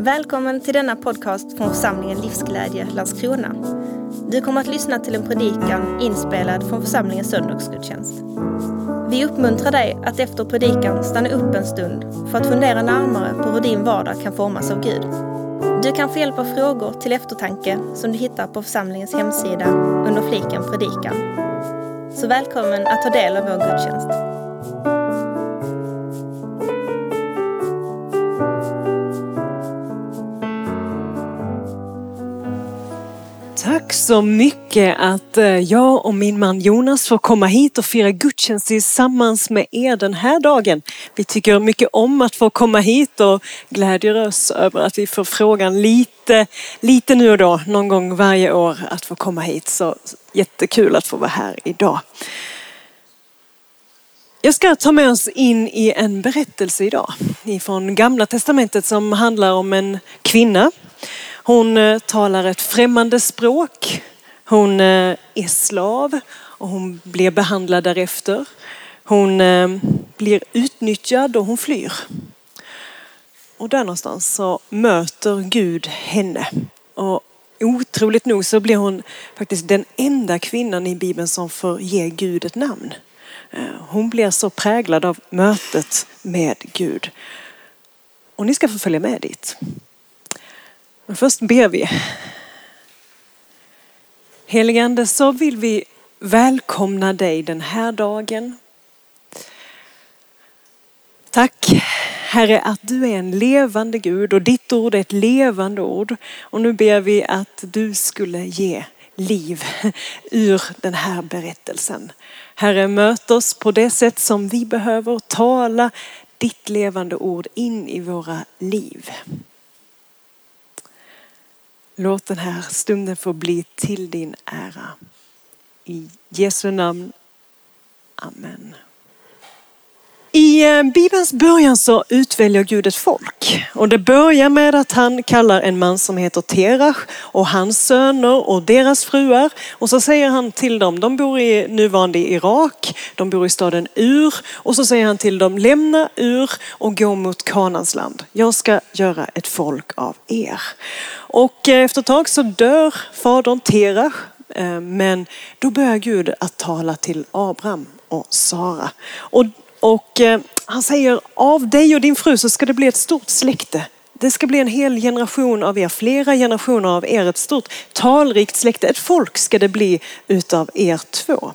Välkommen till denna podcast från församlingen Livsglädje Landskrona. Du kommer att lyssna till en predikan inspelad från församlingens söndagsgudstjänst. Vi uppmuntrar dig att efter predikan stanna upp en stund för att fundera närmare på hur din vardag kan formas av Gud. Du kan få hjälp av frågor till eftertanke som du hittar på församlingens hemsida under fliken predikan. Så välkommen att ta del av vår gudstjänst. Tack så mycket att eh, jag och min man Jonas får komma hit och fira gudstjänst tillsammans med er den här dagen. Vi tycker mycket om att få komma hit och glädjer oss över att vi får frågan lite, lite nu och då, någon gång varje år, att få komma hit. Så jättekul att få vara här idag. Jag ska ta med oss in i en berättelse idag ifrån Gamla Testamentet som handlar om en kvinna hon eh, talar ett främmande språk. Hon eh, är slav och hon blir behandlad därefter. Hon eh, blir utnyttjad och hon flyr. Och där någonstans så möter Gud henne. Och otroligt nog så blir hon faktiskt den enda kvinnan i Bibeln som får ge Gud ett namn. Hon blir så präglad av mötet med Gud. Och ni ska få följa med dit. Men först ber vi. Heligande, så vill vi välkomna dig den här dagen. Tack Herre att du är en levande Gud och ditt ord är ett levande ord. Och nu ber vi att du skulle ge liv ur den här berättelsen. Herre, möt oss på det sätt som vi behöver tala ditt levande ord in i våra liv. Låt den här stunden få bli till din ära. I Jesu namn. Amen. I eh, Bibelns början så utväljer Gud ett folk. Och det börjar med att han kallar en man som heter Terach och hans söner och deras fruar. Och så säger han till dem, de bor i nuvarande Irak, de bor i staden Ur. Och så säger han till dem, lämna Ur och gå mot Kanans land. Jag ska göra ett folk av er. Och eh, efter ett tag så dör fadern Terach. Eh, men då börjar Gud att tala till Abraham och Sara. Och och eh, han säger av dig och din fru så ska det bli ett stort släkte. Det ska bli en hel generation av er, flera generationer av er, ett stort talrikt släkte. Ett folk ska det bli utav er två.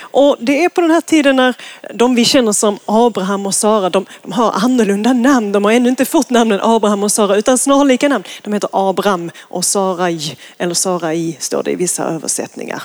Och det är på den här tiden när de vi känner som Abraham och Sara, de, de, har annorlunda namn. De har ännu inte fått namnen Abraham och Sara utan snarlika namn. De heter Abram och Sarai, eller Sarai står det i vissa översättningar.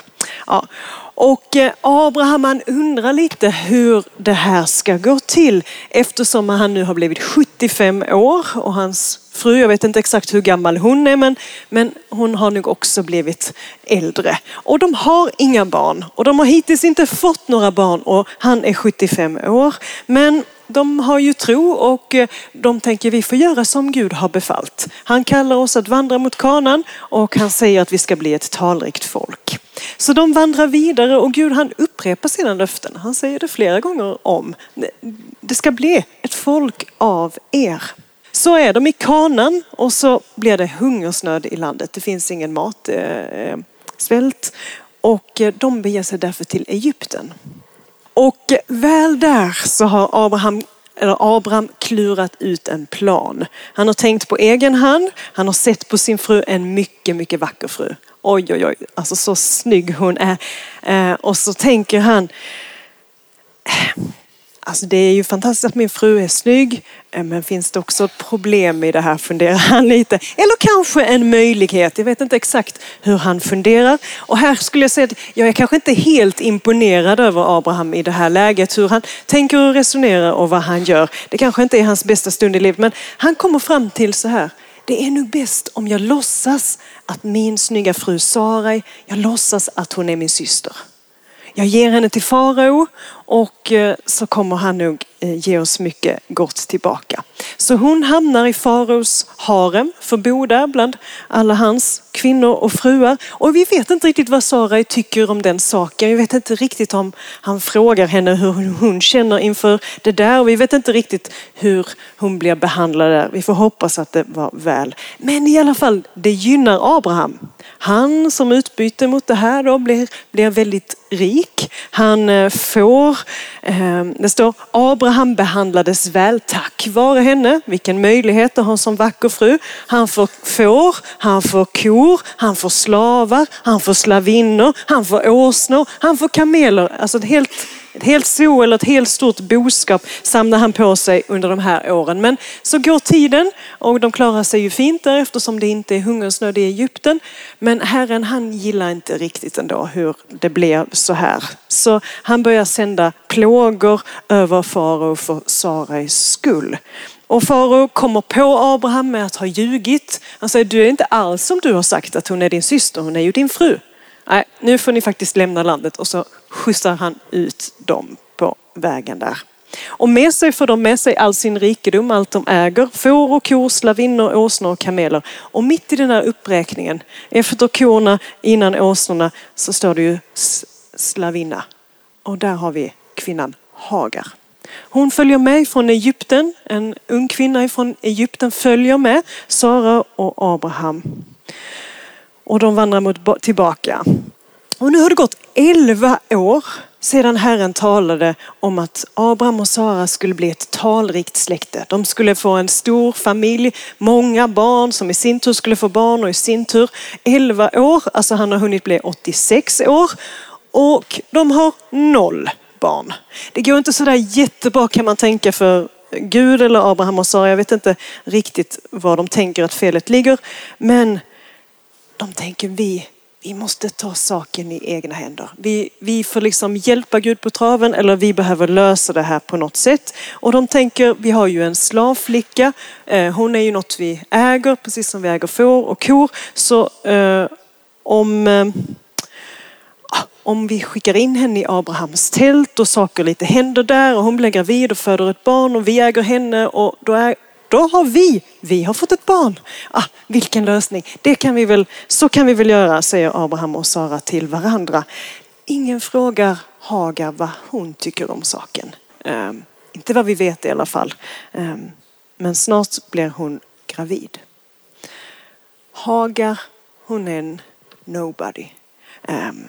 Ja. Och eh, Abraham han undrar lite hur det här ska gå till eftersom han nu har blivit 75 år och hans fru, jag vet inte exakt hur gammal hon är men, men hon har nog också blivit äldre. Och de har inga barn och de har hittills inte fått några barn och han är 75 år. Men de har ju tro och eh, de tänker vi får göra som Gud har befallt. Han kallar oss att vandra mot kanan och han säger att vi ska bli ett talrikt folk. Så de vandrar vidare och Gud han upprepar sina löften. Han säger det flera gånger om. Det ska bli ett folk av er. Så är de i kanan och så blir det hungersnöd i landet. Det finns ingen mat, eh, eh svält och eh, de beger sig därför till Egypten. Och eh, väl där så har Abraham eller Abraham klurat ut en plan. Han har tänkt på egen hand. Han har sett på sin fru, en mycket, mycket vacker fru. Oj, oj, oj, alltså så snygg hon är. Eh, och så tänker han, eh, Alltså det är ju fantastiskt att min fru är snygg, eh, men finns det också ett problem i det här funderar han lite. Eller kanske en möjlighet, jag vet inte exakt hur han funderar. Och här skulle jag säga att jag är kanske inte helt imponerad över Abraham i det här läget, hur han tänker och resonerar och vad han gör. Det kanske inte är hans bästa stund i livet, men han kommer fram till så här. Det är nog bäst om jag låtsas att min snygga fru Sarai, jag låtsas att hon är min syster. Jag ger henne till farao och eh, så kommer han nog eh, ge oss mycket gott tillbaka. Så hon hamnar i faraos harem, får bo där bland alla hans kvinnor och fruar. Och vi vet inte riktigt vad Sarai tycker om den saken. Vi vet inte riktigt om han frågar henne hur hon känner inför det där. Och vi vet inte riktigt hur hon blir behandlad där. Vi får hoppas att det var väl. Men i alla fall, det gynnar Abraham. Han som utbyte mot det här då blir, blir väldigt rik. Han eh, får, står, ehm, det står Abraham behandlades väl tack vare henne. Vilken möjlighet att ha en sån vacker fru. Han får får, han får kor, han får slavar, han får slavinnor, han får åsnor, han får kameler. Alltså ett helt ett helt zoo eller ett helt stort boskap samlar han på sig under de här åren. Men så går tiden och de klarar sig ju fint där eftersom det inte är hungersnöd i Egypten. Men Herren han gillar inte riktigt ändå hur det blev så här. Så han börjar sända plågor över farao för Sarais skull. Och farao kommer på Abraham med att ha ljugit. Han säger, du är inte alls som du har sagt att hon är din syster, hon är ju din fru. Nej, nu får ni faktiskt lämna landet och så skjutsar han ut dem på vägen där. Och med sig får de med sig all sin rikedom, allt de äger. Får och kor, slavinnor, åsnor och kameler. Och mitt i den här uppräkningen, efter korna, innan åsnorna, så står det ju slavinna. Och där har vi kvinnan Hagar. Hon följer med från Egypten. En ung kvinna från Egypten följer med Sara och Abraham. Och de vandrar mot, tillbaka. Och nu har det gått 11 år sedan Herren talade om att Abraham och Sara skulle bli ett talrikt släkte. De skulle få en stor familj, många barn som i sin tur skulle få barn och i sin tur 11 år, alltså han har hunnit bli 86 år och de har noll barn. Det går inte sådär jättebra kan man tänka för Gud eller Abraham och Sara. Jag vet inte riktigt var de tänker att felet ligger. Men de tänker vi, vi måste ta saken i egna händer. Vi, vi får liksom hjälpa Gud på traven eller vi behöver lösa det här på något sätt. Och de tänker, vi har ju en slavflicka. Eh, hon är ju något vi äger, precis som vi äger får och kor. Så eh, om eh, om vi skickar in henne i Abrahams tält och saker lite händer där och hon blir gravid och föder ett barn och vi äger henne och då, är, då har vi, vi har fått ett barn. Ah, vilken lösning, det kan vi väl, så kan vi väl göra, säger Abraham och Sara till varandra. Ingen frågar Hagar vad hon tycker om saken. Um, inte vad vi vet i alla fall. Um, men snart blir hon gravid. Hagar, hon är en nobody. Um,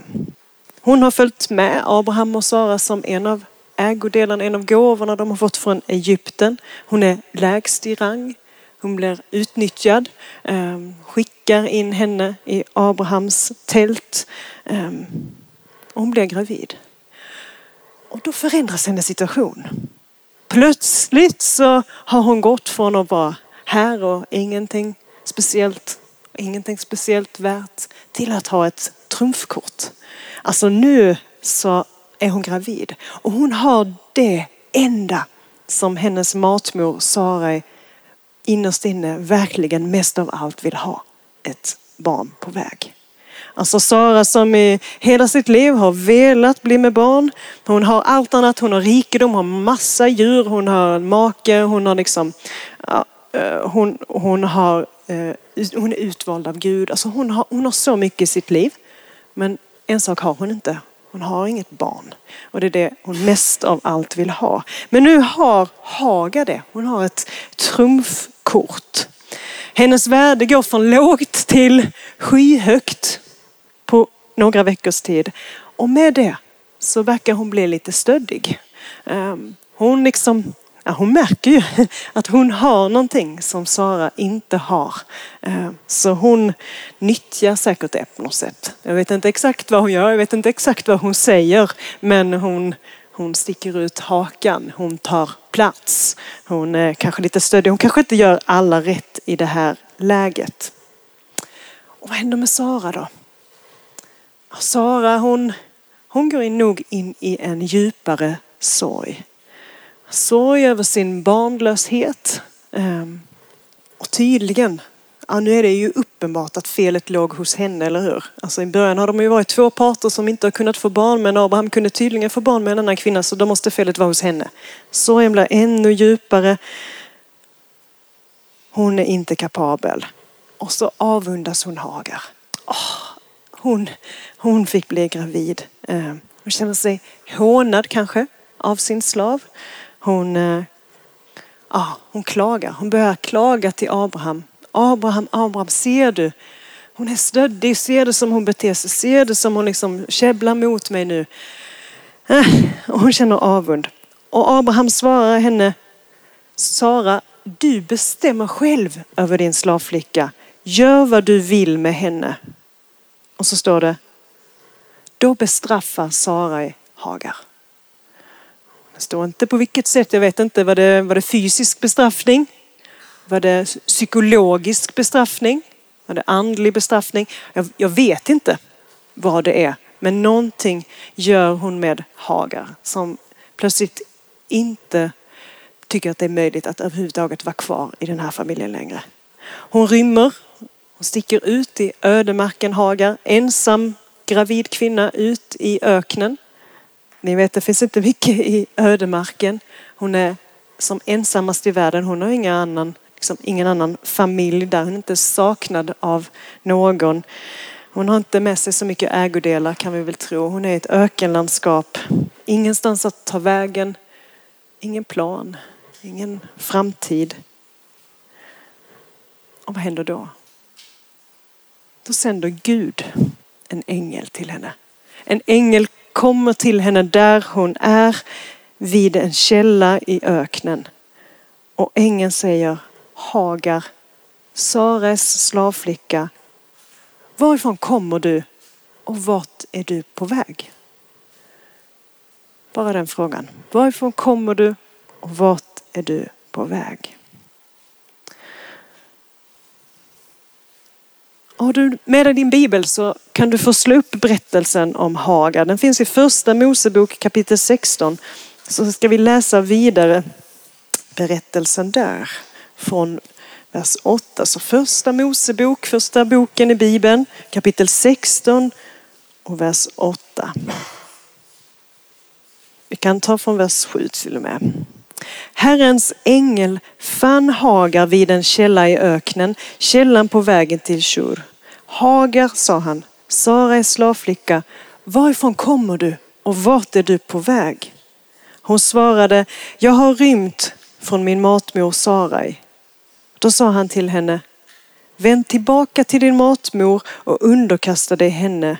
hon har följt med Abraham och Sara som en av ägodelen, en av gåvorna de har fått från Egypten. Hon är lägst i rang. Hon blir utnyttjad. Ehm, skickar in henne i Abrahams tält. Ehm, hon blir gravid. Och då förändras hennes situation. Plötsligt så har hon gått från att vara här och ingenting speciellt, ingenting speciellt värt till att ha ett trumfkort. Alltså nu så är hon gravid och hon har det enda som hennes matmor Sara innerst inne verkligen mest av allt vill ha. Ett barn på väg. Alltså Sara som i hela sitt liv har velat bli med barn. Hon har allt annat. Hon har rikedom, hon har massa djur, hon har en make, hon har liksom, ja, eh, hon, hon, har, eh, hon är utvald av Gud. Alltså hon, har, hon har så mycket i sitt liv. Men en sak har hon inte. Hon har inget barn. Och det är det hon mest av allt vill ha. Men nu har Haga det. Hon har ett trumfkort. Hennes värde går från lågt till skyhögt på några veckors tid. Och med det så verkar hon bli lite stöddig. Ehm, hon liksom ja, hon märker ju att hon har någonting som Sara inte har. Eh, så hon nyttjar säkert det på något sätt. Jag vet inte exakt vad hon gör, jag vet inte exakt vad hon säger, men hon, hon sticker ut hakan, hon tar plats. Hon är kanske lite stöddig, hon kanske inte gör alla rätt i det här läget. Och vad händer med Sara då? Sara hon, hon går in nog in i en djupare sorg sorg över sin barnlöshet. Ehm, och tydligen, ja, nu är det ju uppenbart att felet låg hos henne, eller hur? Alltså i början har de ju varit två parter som inte har kunnat få barn, men Abraham kunde tydligen få barn med en annan kvinna, så då måste felet vara hos henne. Sorgen blir ännu djupare. hon är inte kapabel. Och så avundas hon Hagar. Oh, hon, hon fick bli gravid. Ehm, hon känner sig hånad kanske av sin slav. Hon, eh, ja, hon klagar. Hon börjar klaga till Abraham. Abraham, Abraham, ser du? Hon är stöddig. Ser du som hon beter sig? Ser du som hon liksom käbblar mot mig nu? Eh, och hon känner avund. Och Abraham svarar henne, Sara, du bestämmer själv över din slavflicka. Gör vad du vill med henne. Och så står det, då bestraffar Sarai Hagar. Det står inte på vilket sätt, jag vet inte, var det, var det fysisk bestraffning? Var det psykologisk bestraffning? Var det andlig bestraffning? Jag, jag vet inte vad det är. Men någonting gör hon med Hagar som plötsligt inte tycker att det är möjligt att överhuvudtaget vara kvar i den här familjen längre. Hon rymmer. Hon sticker ut i ödemarken Hagar, ensam gravid kvinna ut i öknen. Ni vet, det finns inte mycket i ödemarken. Hon är som ensammast i världen. Hon har ingen annan, liksom, ingen annan familj där. Hon är inte saknad av någon. Hon har inte med sig så mycket ägodelar kan vi väl tro. Hon är i ett ökenlandskap. Ingenstans att ta vägen. Ingen plan. Ingen framtid. Och vad händer då? Då sänder Gud en ängel till henne. En ängel kommer till henne där hon är vid en källa i öknen. Och ängeln säger Hagar, Sares slavflicka, varifrån kommer du och vart är du på väg? Bara den frågan. Varifrån kommer du och vart är du på väg? Har du med dig din bibel så kan du få slå upp berättelsen om Haga. Den finns i första Mosebok kapitel 16. Så ska vi läsa vidare berättelsen där från vers 8. Så första Mosebok, första boken i bibeln, kapitel 16 och vers 8. Vi kan ta från vers 7 till och med. Herrens ängel fann Hagar vid en källa i öknen, källan på vägen till Shur. Hagar, sa han, Sara är slavflicka, varifrån kommer du och vart är du på väg? Hon svarade, jag har rymt från min matmor Sarai. Då sa han till henne, vänd tillbaka till din matmor och underkasta dig henne.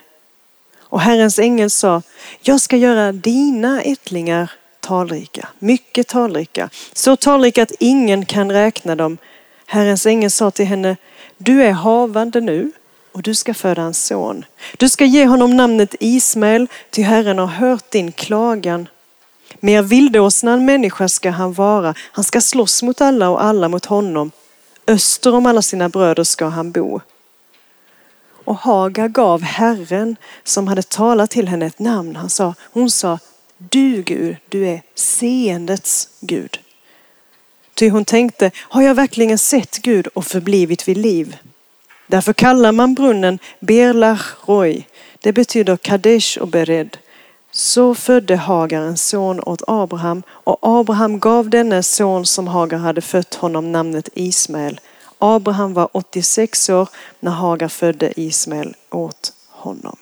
Och Herrens ängel sa, jag ska göra dina ättlingar talrika, mycket talrika, så talrika att ingen kan räkna dem. Herrens ängel sa till henne, du är havande nu och du ska föda en son. Du ska ge honom namnet Ismael, ty Herren har hört din klagan. Mer vildåsna än människa ska han vara. Han ska slåss mot alla och alla mot honom. Öster om alla sina bröder ska han bo. Och Haga gav Herren som hade talat till henne ett namn. Han sa, hon sa, du Gud, du är seendets Gud. Ty hon tänkte, har jag verkligen sett Gud och förblivit vid liv? Därför kallar man brunnen Berlach Roy. Det betyder Kadesh och Bered. Så födde Hagar en son åt Abraham och Abraham gav denne son som Hagar hade fött honom namnet Ismael. Abraham var 86 år när Hagar födde Ismael åt honom.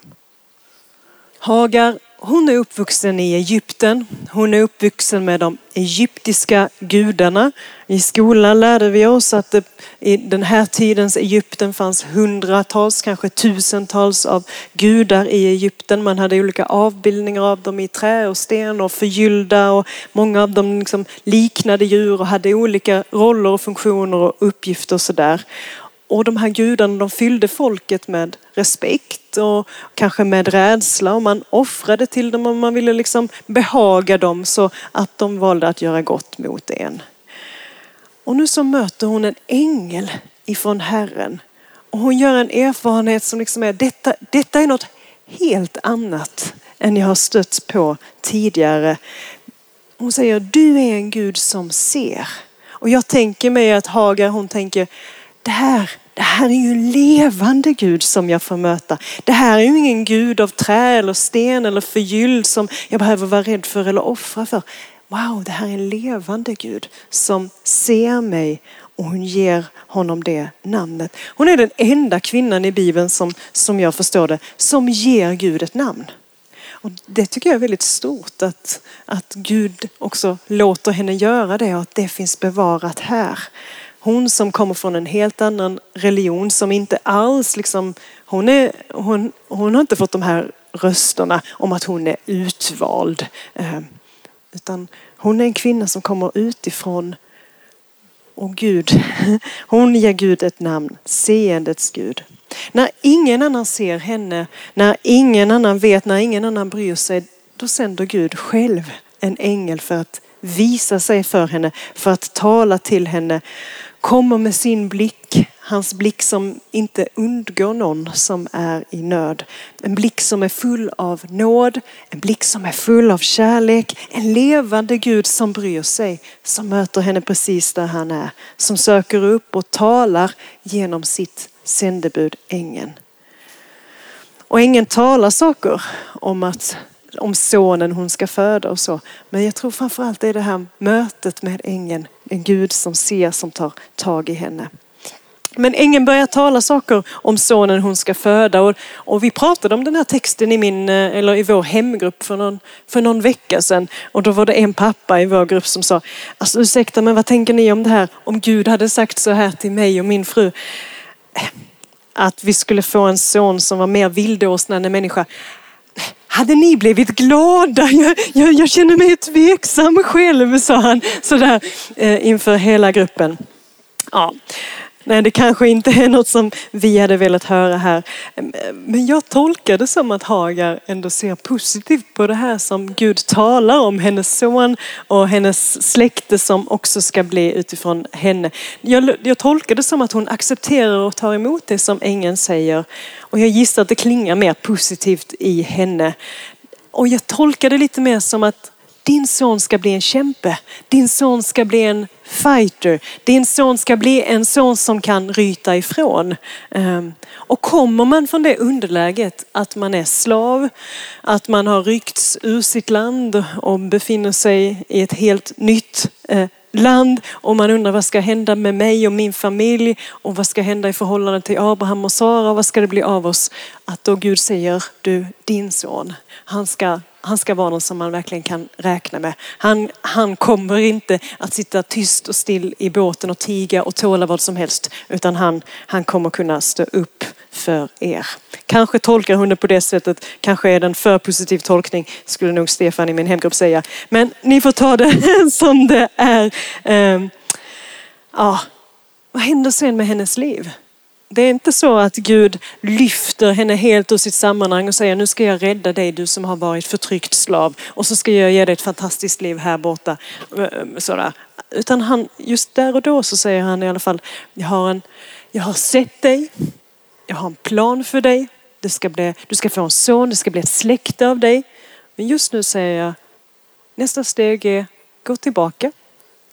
Hagar hon är uppvuxen i Egypten. Hon är uppvuxen med de egyptiska gudarna. I skolan lärde vi oss att det, i den här tidens Egypten fanns hundratals, kanske tusentals av gudar i Egypten. Man hade olika avbildningar av dem i trä och sten och förgyllda och många av dem liksom liknade djur och hade olika roller och funktioner och uppgifter och sådär. Och de här gudarna de fyllde folket med respekt och kanske med rädsla och man offrade till dem och man ville liksom behaga dem så att de valde att göra gott mot en. Och nu så möter hon en ängel ifrån Herren och hon gör en erfarenhet som liksom är detta, detta är något helt annat än jag har stött på tidigare. Hon säger du är en Gud som ser. Och jag tänker mig att Hagar hon tänker det här, det här är ju en levande Gud som jag får möta. Det här är ju ingen Gud av trä eller sten eller förgylld som jag behöver vara rädd för eller offra för. wow, det här är en levande Gud som ser mig och hon ger honom det namnet. Hon är den enda kvinnan i Bibeln som, som jag förstår det, som ger Gud ett namn. Och det tycker jag är väldigt stort att, att Gud också låter henne göra det och att det finns bevarat här. Hon som kommer från en helt annan religion som inte alls liksom, hon, är, hon, hon har inte fått de här rösterna om att hon är utvald. Eh, utan hon är en kvinna som kommer utifrån och Gud, hon ger Gud ett namn, seendets Gud. När ingen annan ser henne, när ingen annan vet, när ingen annan bryr sig, då sänder Gud själv en ängel för att visa sig för henne, för att tala till henne kommer med sin blick, hans blick som inte undgår någon som är i nöd. En blick som är full av nåd, en blick som är full av kärlek, en levande Gud som bryr sig, som möter henne precis där han är, som söker upp och talar genom sitt sändebud ängeln. Och ängeln talar saker om att om sonen hon ska föda och så. Men jag tror framförallt det är det här mötet med ängeln. En Gud som ser, som tar tag i henne. Men ängeln börjar tala saker om sonen hon ska föda och, och, vi pratade om den här texten i, min, eh, eller i vår hemgrupp för någon, för någon vecka sedan. Och då var det en pappa i vår grupp som sa, alltså ursäkta men vad tänker ni om det här? Om Gud hade sagt så här till mig och min fru, eh, att vi skulle få en son som var mer vildåsna än en människa. Hade ni blivit glada? Jag, jag, jag känner mig tveksam själv, sa han sådär eh, inför hela gruppen. Ja. Nej, det kanske inte är något som vi hade velat höra här. Men jag tolkar det som att Hagar ändå ser positivt på det här som Gud talar om hennes son och hennes släkte som också ska bli utifrån henne. Jag, jag tolkar det som att hon accepterar och tar emot det som ängeln säger. Och jag gissar att det klingar mer positivt i henne. Och jag tolkar det lite mer som att din son ska bli en kämpe. Din son ska bli en fighter. Din son ska bli en son som kan ryta ifrån. Ehm, och kommer man från det underläget att man är slav, att man har ryckts ur sitt land och befinner sig i ett helt nytt eh, land och man undrar vad ska hända med mig och min familj och vad ska hända i förhållande till Abraham och Sara och vad ska det bli av oss? Att då Gud säger, du din son, han ska han ska vara någon som man verkligen kan räkna med. Han, han kommer inte att sitta tyst och still i båten och tiga och tåla vad som helst. Utan han, han kommer kunna stå upp för er. Kanske tolkar hon det på det sättet, kanske är det en för positiv tolkning, skulle nog Stefan i min hemgrupp säga. Men ni får ta det som det är. Ehm, ja. Vad händer sen med hennes liv? Det är inte så att Gud lyfter henne helt ur sitt sammanhang och säger nu ska jag rädda dig du som har varit förtryckt slav och så ska jag ge dig ett fantastiskt liv här borta. Ehm, sådär. Utan han, just där och då så säger han i alla fall, jag har, en, jag har sett dig, jag har en plan för dig, det ska bli, du ska få en son, det ska bli ett släkte av dig. Men just nu säger jag, nästa steg är, gå tillbaka.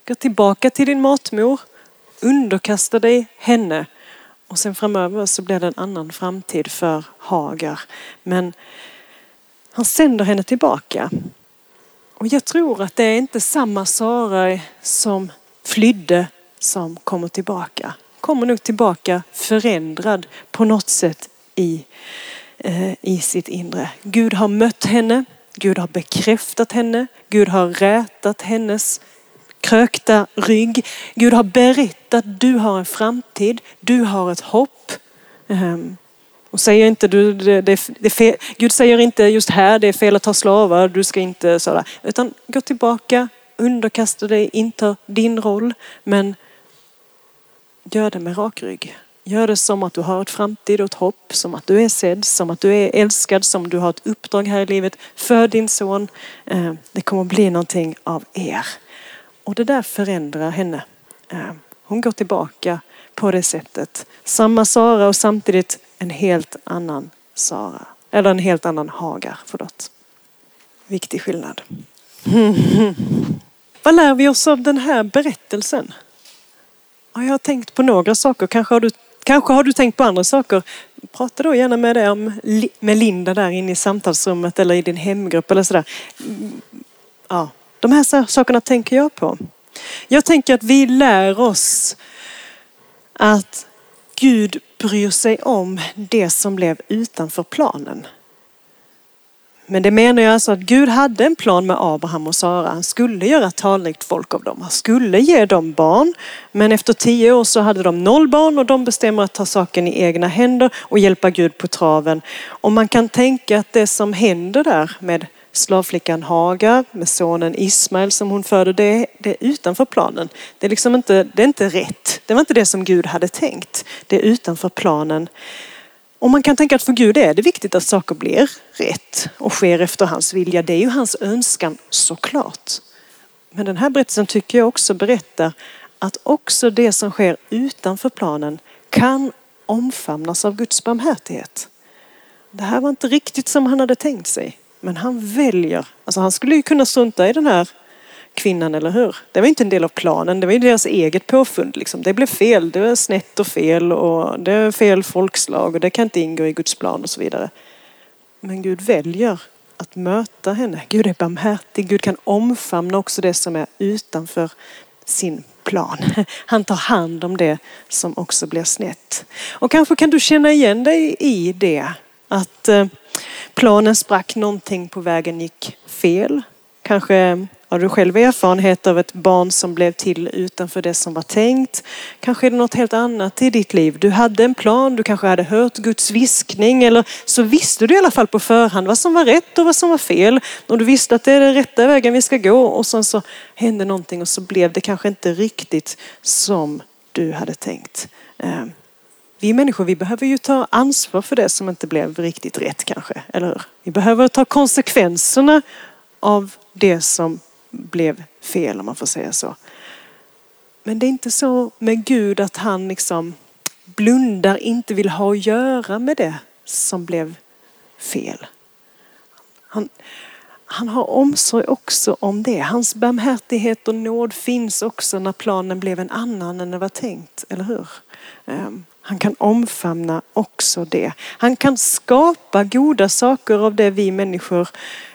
Gå tillbaka till din matmor, underkasta dig henne och sen framöver så blir det en annan framtid för Hagar. Men han sänder henne tillbaka. Och jag tror att det är inte samma Sara som flydde som kommer tillbaka. Kommer nog tillbaka förändrad på något sätt i, eh, i sitt inre. Gud har mött henne. Gud har bekräftat henne. Gud har rätat hennes krökta rygg. Gud har berättat, du har en framtid, du har ett hopp. Ehm, och säger inte, du, det, det, det fel, Gud säger inte just här, det är fel att ha slavar, du ska inte sådär. Utan gå tillbaka, underkasta dig, inta din roll. Men gör det med rak rygg. Gör det som att du har ett framtid och ett hopp, som att du är sedd, som att du är älskad, som du har ett uppdrag här i livet för din son. Ehm, det kommer bli någonting av er. Och det där förändrar henne. Eh, hon går tillbaka på det sättet. Samma Sara och samtidigt en helt annan Sara. Eller en helt annan Hagar, förlåt. Viktig skillnad. Vad lär vi oss av den här berättelsen? Jag har tänkt på några saker. Kanske har du, kanske har du tänkt på andra saker. Prata då gärna med, om, med Linda där inne i samtalsrummet eller i din hemgrupp eller sådär. Mm, ja, de här sakerna tänker jag på. Jag tänker att vi lär oss att Gud bryr sig om det som blev utanför planen. Men det menar jag alltså att Gud hade en plan med Abraham och Sara. Han skulle göra talrikt folk av dem. Han skulle ge dem barn. Men efter tio år så hade de noll barn och de bestämmer att ta saken i egna händer och hjälpa Gud på traven. Och man kan tänka att det som händer där med slavflickan Hagar med sonen Ismael som hon föder. det, det är utanför planen. Det är, liksom inte, det är inte rätt. Det var inte det som Gud hade tänkt. Det är utanför planen. Och man kan tänka att för Gud är det viktigt att saker blir rätt och sker efter hans vilja. Det är ju hans önskan såklart. Men den här berättelsen tycker jag också berättar att också det som sker utanför planen kan omfamnas av Guds barmhärtighet. Det här var inte riktigt som han hade tänkt sig. Men han väljer, alltså han skulle ju kunna strunta i den här kvinnan, eller hur? Det var inte en del av planen, det var ju deras eget påfund. Liksom. Det blev fel, det var snett och fel och det är fel folkslag och det kan inte ingå i Guds plan och så vidare. Men Gud väljer att möta henne. Gud är barmhärtig, Gud kan omfamna också det som är utanför sin plan. Han tar hand om det som också blir snett. Och kanske kan du känna igen dig i det. Att eh, planen sprack, någonting på vägen gick fel. Kanske har du själv erfarenhet av ett barn som blev till utanför det som var tänkt? Kanske är det något helt annat i ditt liv. Du hade en plan, du kanske hade hört Guds viskning eller så visste du i alla fall på förhand vad som var rätt och vad som var fel. Och du visste att det är den rätta vägen vi ska gå och sen så hände någonting och så blev det kanske inte riktigt som du hade tänkt. Ehm, vi människor vi behöver ju ta ansvar för det som inte blev riktigt rätt kanske, eller hur? Vi behöver ta konsekvenserna av det som blev fel om man får säga så. Men det är inte så med Gud att han liksom blundar, inte vill ha att göra med det som blev fel. Han, han har omsorg också om det. Hans barmhärtighet och nåd finns också när planen blev en annan än det var tänkt, eller hur? Ehm, han kan omfamna också det. Han kan skapa goda saker av det vi människor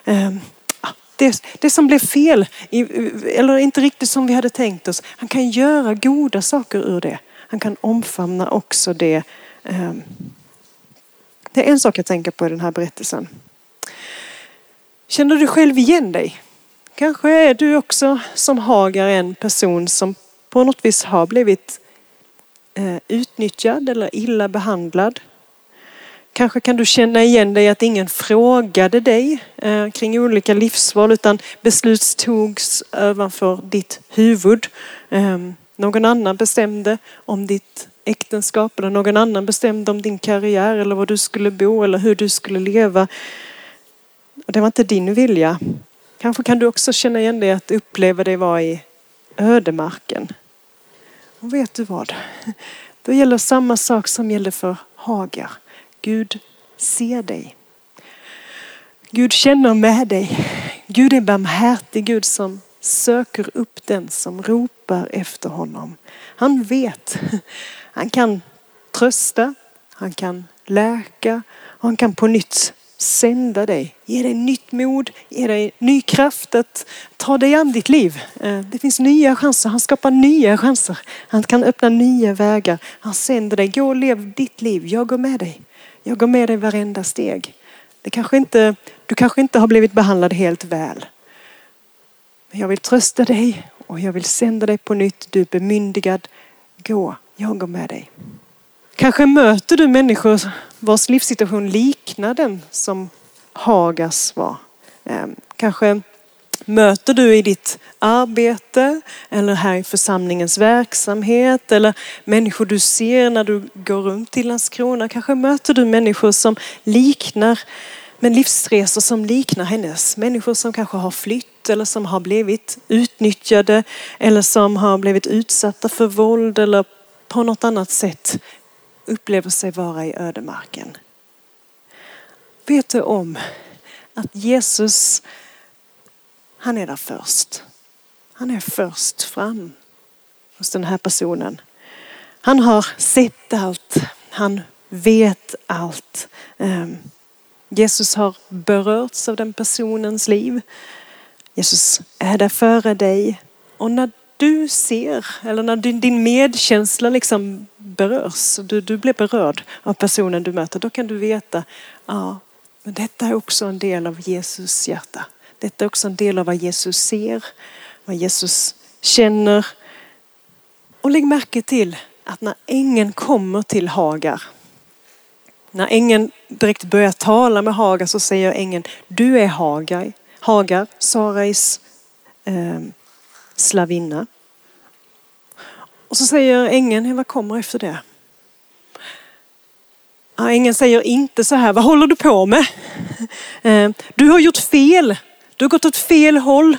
ehm, ah, det, det som blev fel, eller inte riktigt som vi hade tänkt oss. Han kan göra goda saker ur det. Han kan omfamna också det. Ehm. Det är en sak jag tänker på i den här berättelsen. Känner du själv igen dig? Kanske är du också som Hagar en person som på något vis har blivit Eh, utnyttjad eller illa behandlad. Kanske kan du känna igen dig att ingen frågade dig eh, kring olika livsval utan beslut togs ovanför ditt huvud. Ehm, någon annan bestämde om ditt äktenskap eller någon annan bestämde om din karriär eller var du skulle bo eller hur du skulle leva. Och det var inte din vilja. Kanske kan du också känna igen dig att uppleva dig vara i ödemarken. Och vet du vad? Då gäller samma sak som gällde för Hagar. Gud ser dig. Gud känner med dig. Gud är barmhärtig Gud som söker upp den som ropar efter honom. Han vet. Han kan trösta, han kan läka han kan på nytt sända dig, ge dig nytt mod, ge dig ny kraft att ta dig an ditt liv. Eh, det finns nya chanser, han skapar nya chanser. Han kan öppna nya vägar. Han sänder dig, gå och lev ditt liv, jag går med dig. Jag går med dig varenda steg. Det kanske inte, du kanske inte har blivit behandlad helt väl. Men jag vill trösta dig och jag vill sända dig på nytt. Du är bemyndigad. Gå, jag går med dig. Kanske möter du människor vars livssituation liknar den som Hagas var. Ehm, kanske möter du i ditt arbete eller här i församlingens verksamhet eller människor du ser när du går runt i Landskrona. Kanske möter du människor som liknar, med livsresor som liknar hennes. Människor som kanske har flytt eller som har blivit utnyttjade eller som har blivit utsatta för våld eller på något annat sätt upplever sig vara i ödemarken. Vet du om att Jesus han är där först. Han är först fram hos den här personen. Han har sett allt. Han vet allt. Ehm, Jesus har berörts av den personens liv. Jesus är där före dig. Och när du ser, eller när din medkänsla liksom berörs, du, du blir berörd av personen du möter, då kan du veta, ja, men detta är också en del av Jesus hjärta. Detta är också en del av vad Jesus ser, vad Jesus känner. Och lägg märke till att när ängeln kommer till Hagar, när ängeln direkt börjar tala med Hagar så säger ängeln, du är Hagar, Hagar Sarais eh, slavinna. Och så säger ängeln, vad kommer efter det? Ja, ängeln säger inte så här, vad håller du på med? Eh, du har gjort fel, du har gått åt fel håll.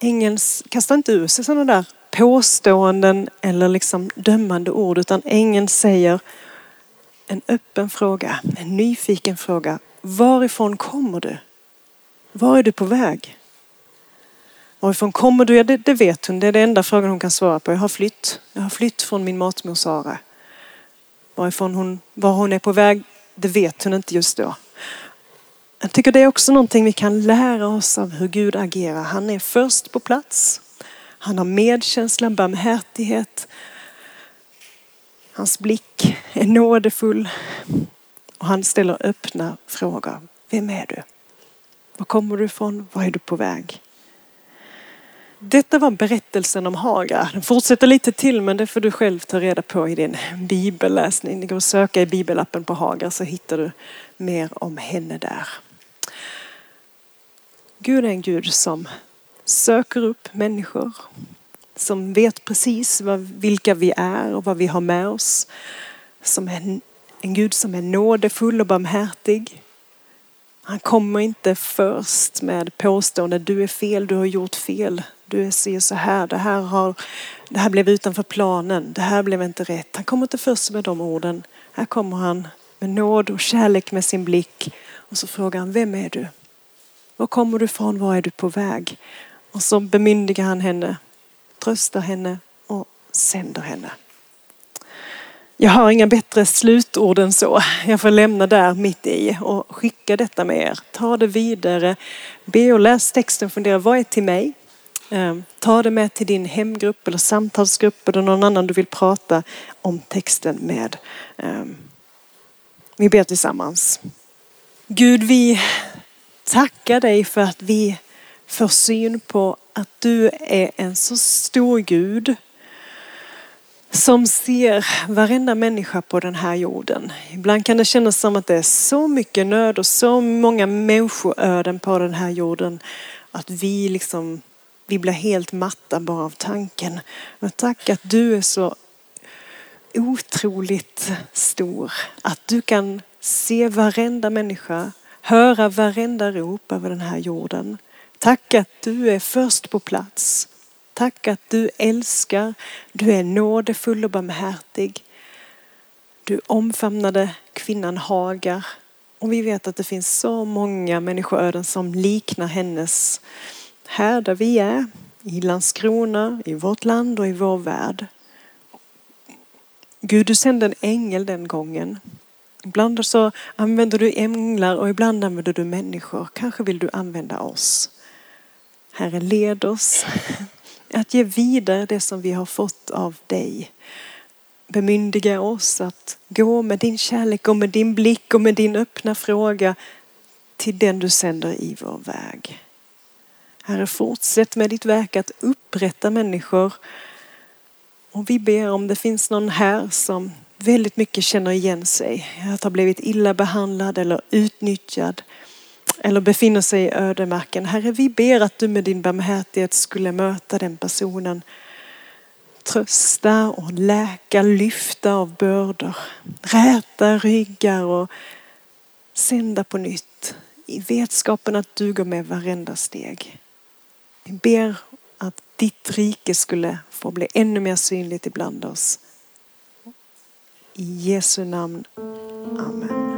Ängeln kastar inte ur sig sådana där påståenden eller liksom dömande ord utan ängeln säger en öppen fråga, en nyfiken fråga. Varifrån kommer du? Var är du på väg? Varifrån kommer du? Ja, det, det, vet hon. Det är den enda frågan hon kan svara på. Jag har flytt. Jag har flytt från min matmor Sara. Varifrån hon, var hon är på väg, det vet hon inte just då. Jag tycker det är också någonting vi kan lära oss av hur Gud agerar. Han är först på plats. Han har medkänsla, barmhärtighet. Hans blick är nådefull och han ställer öppna frågor. Vem är du? Var kommer du ifrån? Var är du på väg? Detta var berättelsen om Hagar. Den fortsätter lite till men det får du själv ta reda på i din bibelläsning. Det går att söka i bibelappen på Hagar så hittar du mer om henne där. Gud är en Gud som söker upp människor. Som vet precis vilka vi är och vad vi har med oss. Som är en Gud som är nådefull och barmhärtig. Han kommer inte först med påståenden, du är fel, du har gjort fel. Du ser så här, det här, har, det här blev utanför planen, det här blev inte rätt. Han kommer inte först med de orden. Här kommer han med nåd och kärlek med sin blick. Och så frågar han, vem är du? Var kommer du ifrån? Var är du på väg? Och så bemyndigar han henne, tröstar henne och sänder henne. Jag har inga bättre slutord än så. Jag får lämna där mitt i och skicka detta med er. Ta det vidare. Be och läs texten. Fundera, vad är till mig? Ehm, ta det med till din hemgrupp eller samtalsgrupp eller någon annan du vill prata om texten med. Ehm, vi ber tillsammans. Gud, vi tackar dig för att vi får syn på att du är en så stor Gud som ser varenda människa på den här jorden. Ibland kan det kännas som att det är så mycket nöd och så många människoöden på den här jorden att vi liksom vi blir helt matta bara av tanken. Men tack att du är så otroligt stor. Att du kan se varenda människa, höra varenda rop över den här jorden. Tack att du är först på plats. Tack att du älskar, du är nådefull och barmhärtig. Du omfamnade kvinnan Hagar och vi vet att det finns så många människoöden som liknar hennes här där vi är, i Landskrona, i vårt land och i vår värld. Gud, du sände en ängel den gången. Ibland så använder du änglar och ibland använder du människor. Kanske vill du använda oss. Herre, led oss att ge vidare det som vi har fått av dig. Bemyndiga oss att gå med din kärlek och med din blick och med din öppna fråga till den du sänder i vår väg. Herre, fortsätt med ditt verk att upprätta människor. Och vi ber om det finns någon här som väldigt mycket känner igen sig. Att ha blivit illa behandlad eller utnyttjad eller befinner sig i ödemarken. Herre, vi ber att du med din barmhärtighet skulle möta den personen. Trösta och läka, lyfta av bördor, räta ryggar och sända på nytt i vetskapen att du går med varenda steg. Vi ber att ditt rike skulle få bli ännu mer synligt ibland oss. I Jesu namn. Amen.